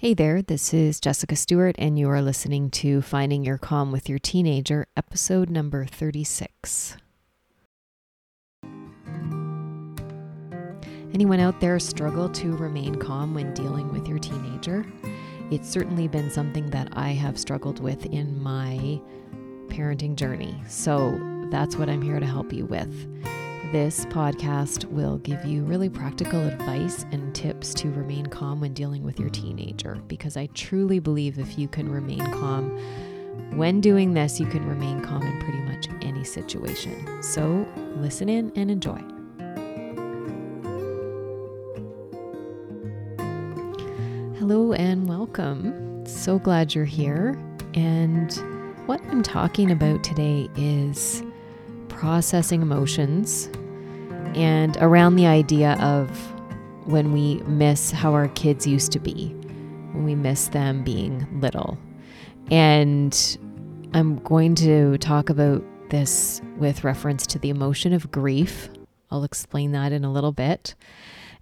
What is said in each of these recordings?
Hey there, this is Jessica Stewart, and you are listening to Finding Your Calm with Your Teenager, episode number 36. Anyone out there struggle to remain calm when dealing with your teenager? It's certainly been something that I have struggled with in my parenting journey. So that's what I'm here to help you with. This podcast will give you really practical advice and tips to remain calm when dealing with your teenager because I truly believe if you can remain calm when doing this, you can remain calm in pretty much any situation. So listen in and enjoy. Hello and welcome. So glad you're here. And what I'm talking about today is processing emotions and around the idea of when we miss how our kids used to be, when we miss them being little. And I'm going to talk about this with reference to the emotion of grief. I'll explain that in a little bit.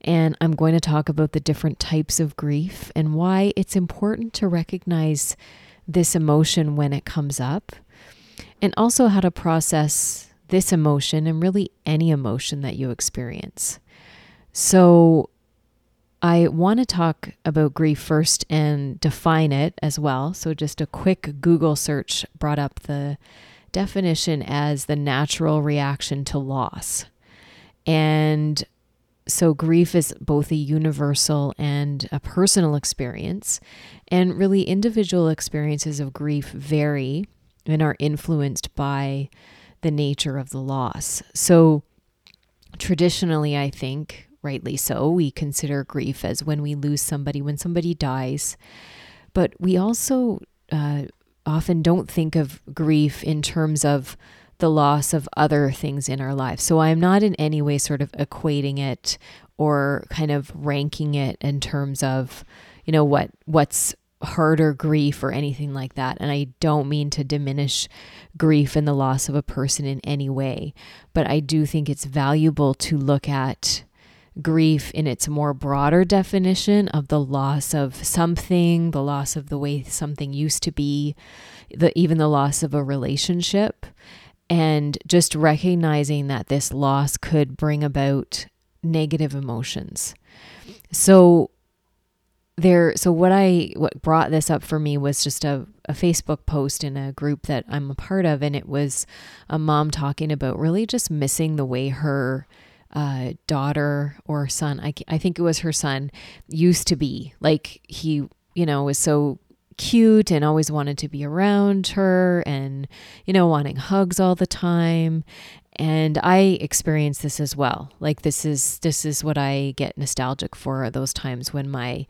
And I'm going to talk about the different types of grief and why it's important to recognize this emotion when it comes up, and also how to process this emotion and really any emotion that you experience. So, I want to talk about grief first and define it as well. So, just a quick Google search brought up the definition as the natural reaction to loss. And so, grief is both a universal and a personal experience. And really, individual experiences of grief vary and are influenced by the nature of the loss. So, traditionally, I think, rightly so, we consider grief as when we lose somebody, when somebody dies. But we also uh, often don't think of grief in terms of the loss of other things in our lives. So I'm not in any way sort of equating it or kind of ranking it in terms of, you know, what what's harder grief or anything like that. And I don't mean to diminish grief and the loss of a person in any way, but I do think it's valuable to look at grief in its more broader definition of the loss of something, the loss of the way something used to be, the even the loss of a relationship and just recognizing that this loss could bring about negative emotions. So there so what i what brought this up for me was just a, a facebook post in a group that i'm a part of and it was a mom talking about really just missing the way her uh, daughter or son I, I think it was her son used to be. Like he you know was so cute and always wanted to be around her and you know wanting hugs all the time. And i experienced this as well. Like this is this is what i get nostalgic for those times when my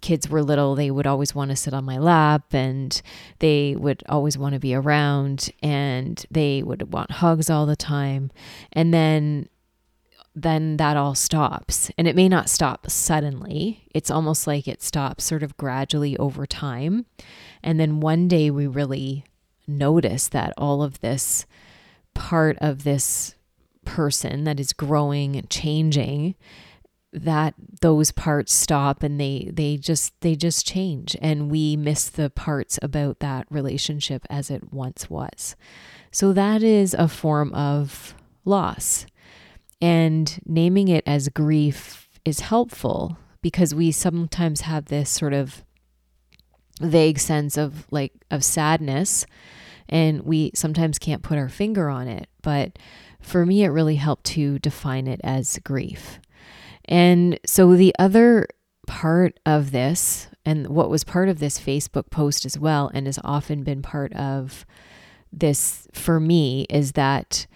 kids were little, they would always want to sit on my lap and they would always want to be around and they would want hugs all the time. And then then that all stops. And it may not stop suddenly. It's almost like it stops sort of gradually over time. And then one day we really notice that all of this part of this person that is growing and changing that those parts stop and they they just they just change. And we miss the parts about that relationship as it once was. So that is a form of loss. And naming it as grief is helpful because we sometimes have this sort of vague sense of like of sadness and we sometimes can't put our finger on it. But for me it really helped to define it as grief and so the other part of this, and what was part of this Facebook post as well, and has often been part of this for me, is that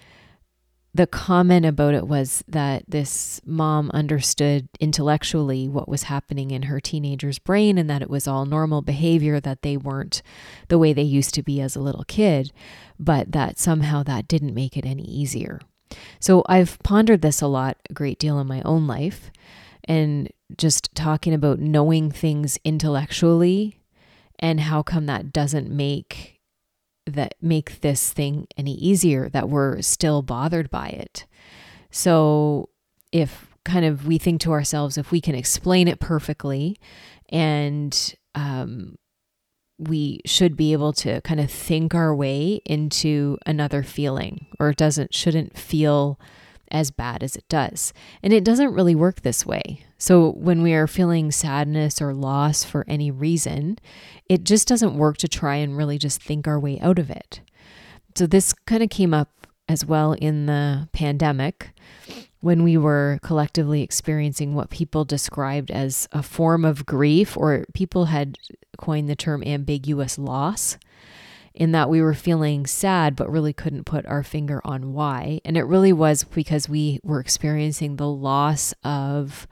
the comment about it was that this mom understood intellectually what was happening in her teenager's brain and that it was all normal behavior, that they weren't the way they used to be as a little kid, but that somehow that didn't make it any easier. So I've pondered this a lot, a great deal in my own life, and just talking about knowing things intellectually and how come that doesn't make that make this thing any easier that we're still bothered by it. So if kind of we think to ourselves if we can explain it perfectly and um, we should be able to kind of think our way into another feeling or it doesn't shouldn't feel as bad as it does. And it doesn't really work this way. So when we are feeling sadness or loss for any reason, it just doesn't work to try and really just think our way out of it. So this kind of came up as well in the pandemic when we were collectively experiencing what people described as a form of grief, or people had coined the term ambiguous loss, in that we were feeling sad but really couldn't put our finger on why. And it really was because we were experiencing the loss of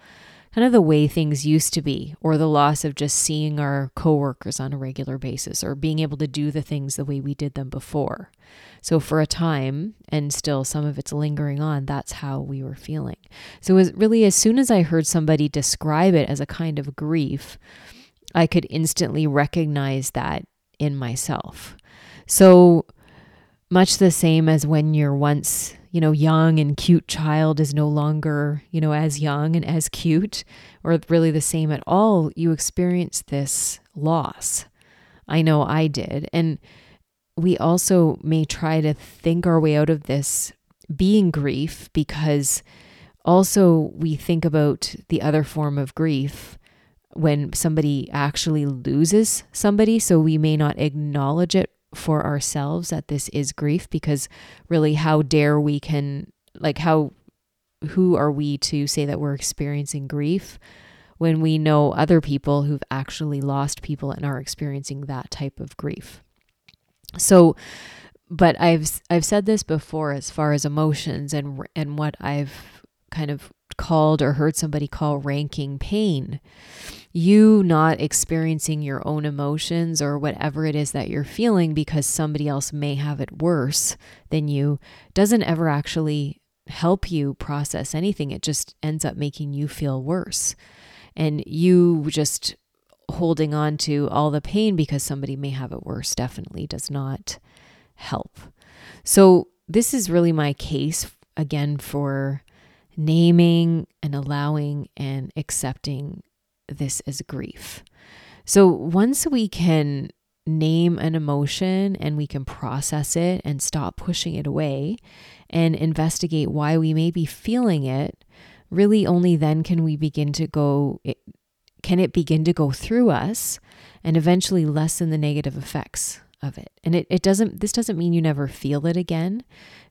kind of the way things used to be, or the loss of just seeing our coworkers on a regular basis, or being able to do the things the way we did them before. So, for a time, and still some of it's lingering on, that's how we were feeling. So, it was really as soon as I heard somebody describe it as a kind of grief, I could instantly recognize that in myself. So, much the same as when you're once, you know, young and cute child is no longer, you know, as young and as cute, or really the same at all, you experience this loss. I know I did. And we also may try to think our way out of this being grief because also we think about the other form of grief when somebody actually loses somebody. So we may not acknowledge it for ourselves that this is grief because really, how dare we can, like, how, who are we to say that we're experiencing grief when we know other people who've actually lost people and are experiencing that type of grief? So, but I've I've said this before as far as emotions and and what I've kind of called or heard somebody call ranking pain. You not experiencing your own emotions or whatever it is that you're feeling because somebody else may have it worse than you doesn't ever actually help you process anything. It just ends up making you feel worse. And you just holding on to all the pain because somebody may have it worse definitely does not help. So, this is really my case again for naming and allowing and accepting this as grief. So, once we can name an emotion and we can process it and stop pushing it away and investigate why we may be feeling it, really only then can we begin to go can it begin to go through us and eventually lessen the negative effects of it. And it, it doesn't, this doesn't mean you never feel it again.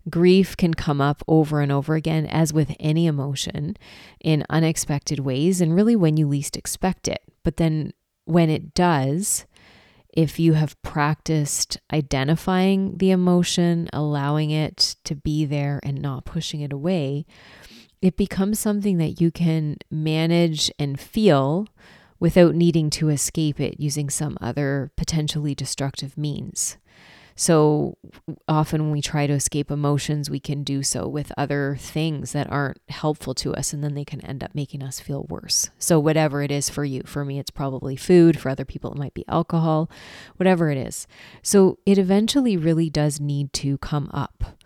Grief can come up over and over again, as with any emotion, in unexpected ways and really when you least expect it. But then when it does, if you have practiced identifying the emotion, allowing it to be there and not pushing it away, it becomes something that you can manage and feel without needing to escape it using some other potentially destructive means. So often when we try to escape emotions, we can do so with other things that aren't helpful to us, and then they can end up making us feel worse. So, whatever it is for you, for me, it's probably food. For other people, it might be alcohol, whatever it is. So, it eventually really does need to come up.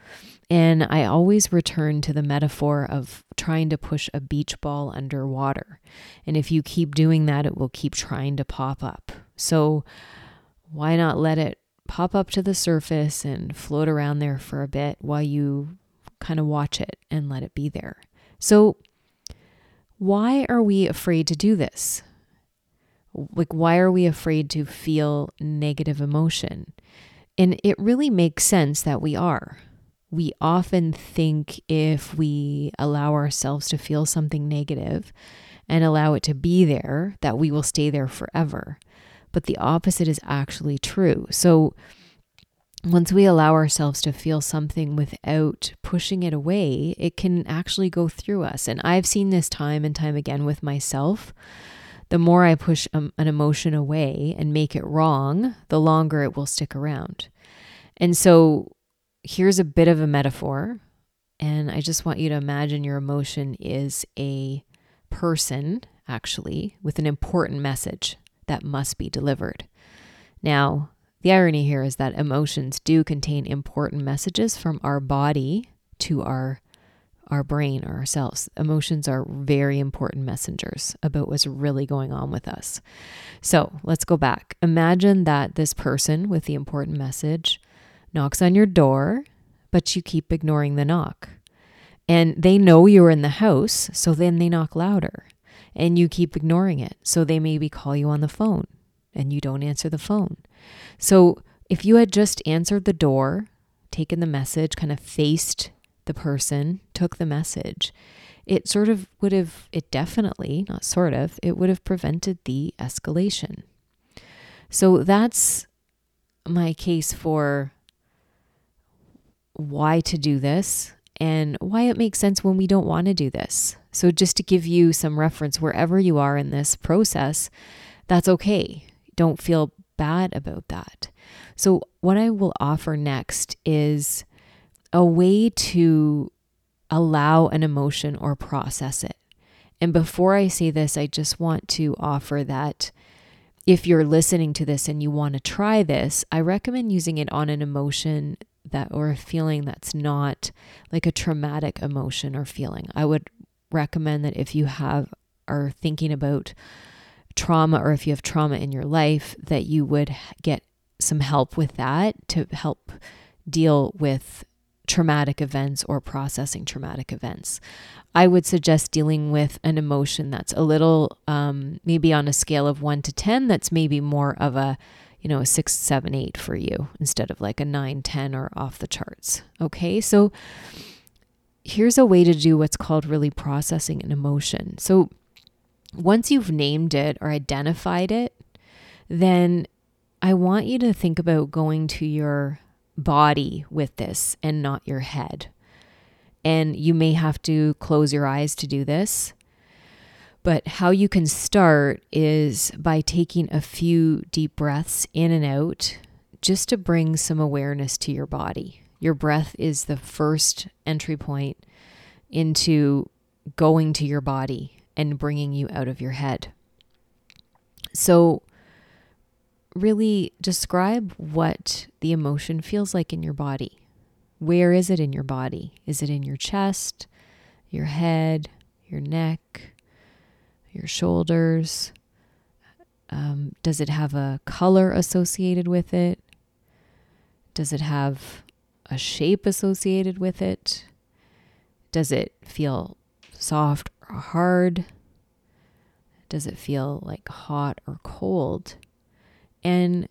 And I always return to the metaphor of trying to push a beach ball underwater. And if you keep doing that, it will keep trying to pop up. So why not let it pop up to the surface and float around there for a bit while you kind of watch it and let it be there? So, why are we afraid to do this? Like, why are we afraid to feel negative emotion? And it really makes sense that we are we often think if we allow ourselves to feel something negative and allow it to be there, that we will stay there forever. But the opposite is actually true. So, once we allow ourselves to feel something without pushing it away, it can actually go through us. And I've seen this time and time again with myself. The more I push um, an emotion away and make it wrong, the longer it will stick around. And so, here's a bit of a metaphor. And I just want you to imagine your emotion is a person, actually, with an important message that must be delivered. Now, the irony here is that emotions do contain important messages from our body to our our brain or ourselves. Emotions are very important messengers about what's really going on with us. So let's go back. Imagine that this person with the important message knocks on your door, but you keep ignoring the knock. And they know you're in the house, so then they knock louder and you keep ignoring it. So they maybe call you on the phone and you don't answer the phone. So if you had just answered the door, taken the message, kind of faced the person, took the message, it sort of would have, it definitely, not sort of, it would have prevented the escalation. So that's my case for why to do this and why it makes sense when we don't want to do this. So, just to give you some reference, wherever you are in this process, that's okay. Don't feel bad about that. So, what I will offer next is a way to allow an emotion or process it. And before I say this, I just want to offer that if you're listening to this and you want to try this, I recommend using it on an emotion that or a feeling that's not like a traumatic emotion or feeling. I would recommend that if you have are thinking about trauma or if you have trauma in your life that you would get some help with that to help deal with traumatic events or processing traumatic events. I would suggest dealing with an emotion that's a little, um, maybe on a scale of one to 10, that's maybe more of a, you know, a six, seven, eight for you instead of like a nine, 10 or off the charts. Okay. So here's a way to do what's called really processing an emotion. So once you've named it or identified it, then I want you to think about going to your body with this and not your head. And you may have to close your eyes to do this. But how you can start is by taking a few deep breaths in and out just to bring some awareness to your body. Your breath is the first entry point into going to your body and bringing you out of your head. So, really describe what the emotion feels like in your body. Where is it in your body? Is it in your chest, your head, your neck, your shoulders? Um, does it have a color associated with it? Does it have a shape associated with it? Does it feel soft or hard? Does it feel like hot or cold? And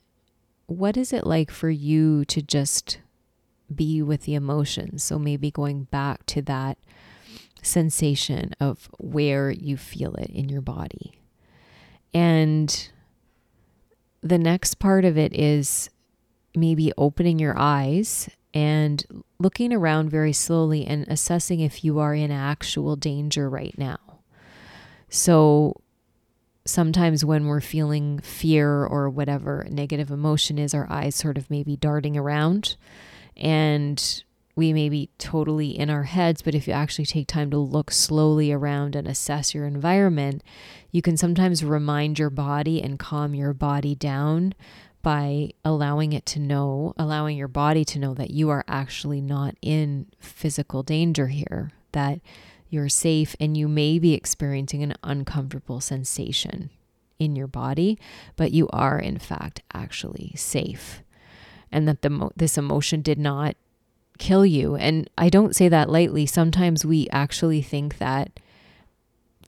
what is it like for you to just be with the emotions? So maybe going back to that sensation of where you feel it in your body. And the next part of it is maybe opening your eyes and looking around very slowly and assessing if you are in actual danger right now. So, sometimes when we're feeling fear or whatever negative emotion is, our eyes sort of maybe darting around and we may be totally in our heads, but if you actually take time to look slowly around and assess your environment, you can sometimes remind your body and calm your body down by allowing it to know, allowing your body to know that you are actually not in physical danger here, that you're safe and you may be experiencing an uncomfortable sensation in your body, but you are in fact actually safe. And that the this emotion did not kill you. And I don't say that lightly. Sometimes we actually think that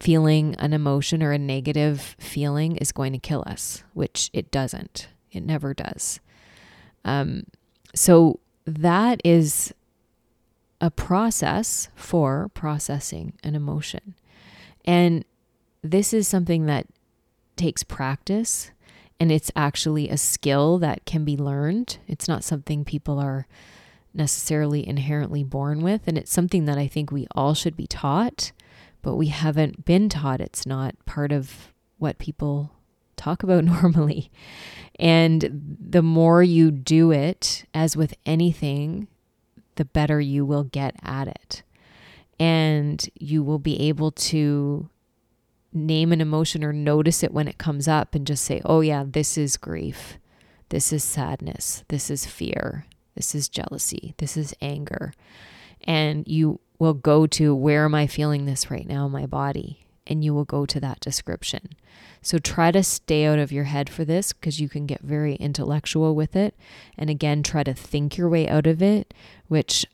feeling an emotion or a negative feeling is going to kill us, which it doesn't. It never does. Um, so that is a process for processing an emotion. And this is something that takes practice and it's actually a skill that can be learned. It's not something people are necessarily inherently born with. And it's something that I think we all should be taught, but we haven't been taught. It's not part of what people talk about normally. And the more you do it, as with anything, the better you will get at it. And you will be able to name an emotion or notice it when it comes up and just say, oh, yeah, this is grief. This is sadness. This is fear. This is jealousy. This is anger. And you will go to where am I feeling this right now in my body? And you will go to that description. So try to stay out of your head for this because you can get very intellectual with it. And again, try to think your way out of it, which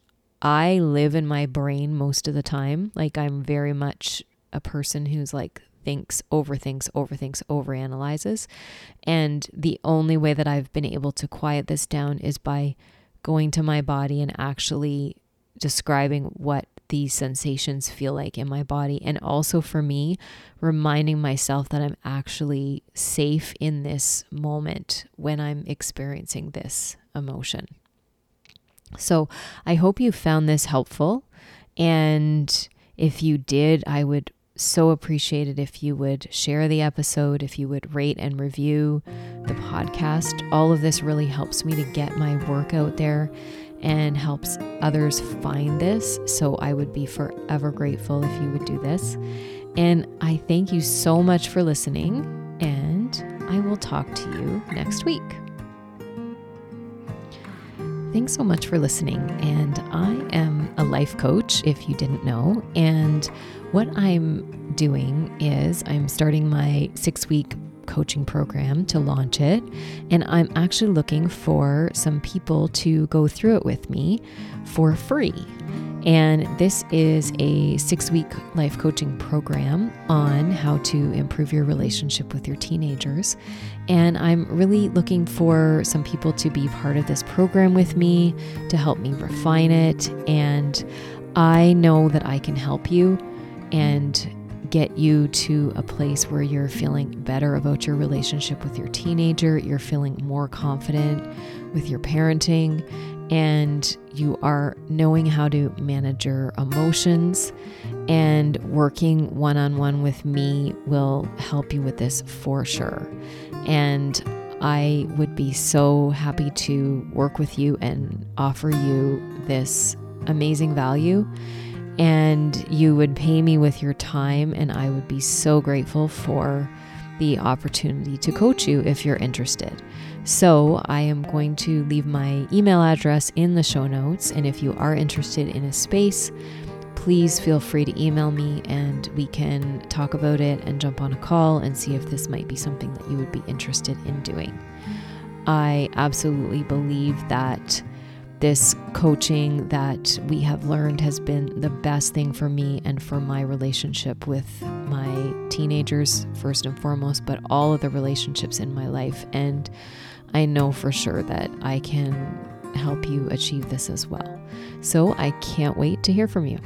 I live in my brain most of the time. Like I'm very much a person who's like thinks, overthinks, overthinks, overanalyzes. And the only way that I've been able to quiet this down is by going to my body and actually describing what these sensations feel like in my body. And also for me, reminding myself that I'm actually safe in this moment when I'm experiencing this emotion. So I hope you found this helpful. And if you did, I would so appreciate it if you would share the episode, if you would rate and review the podcast. All of this really helps me to get my work out there and helps others find this. So I would be forever grateful if you would do this. And I thank you so much for listening, and I will talk to you next week. Thanks so much for listening. And I am a life coach, if you didn't know. And what I'm doing is I'm starting my six week coaching program to launch it. And I'm actually looking for some people to go through it with me for free. And this is a six week life coaching program on how to improve your relationship with your teenagers. And I'm really looking for some people to be part of this program with me to help me refine it. And I know that I can help you and get you to a place where you're feeling better about your relationship with your teenager, you're feeling more confident with your parenting, and you are knowing how to manage your emotions. And working one on one with me will help you with this for sure. And I would be so happy to work with you and offer you this amazing value and you would pay me with your time, and I would be so grateful for the opportunity to coach you if you're interested. So, I am going to leave my email address in the show notes, and if you are interested in a space, please feel free to email me and we can talk about it and jump on a call and see if this might be something that you would be interested in doing. I absolutely believe that this coaching that we have learned has been the best thing for me and for my relationship with my teenagers, first and foremost, but all of the relationships in my life. And I know for sure that I can help you achieve this as well. So I can't wait to hear from you.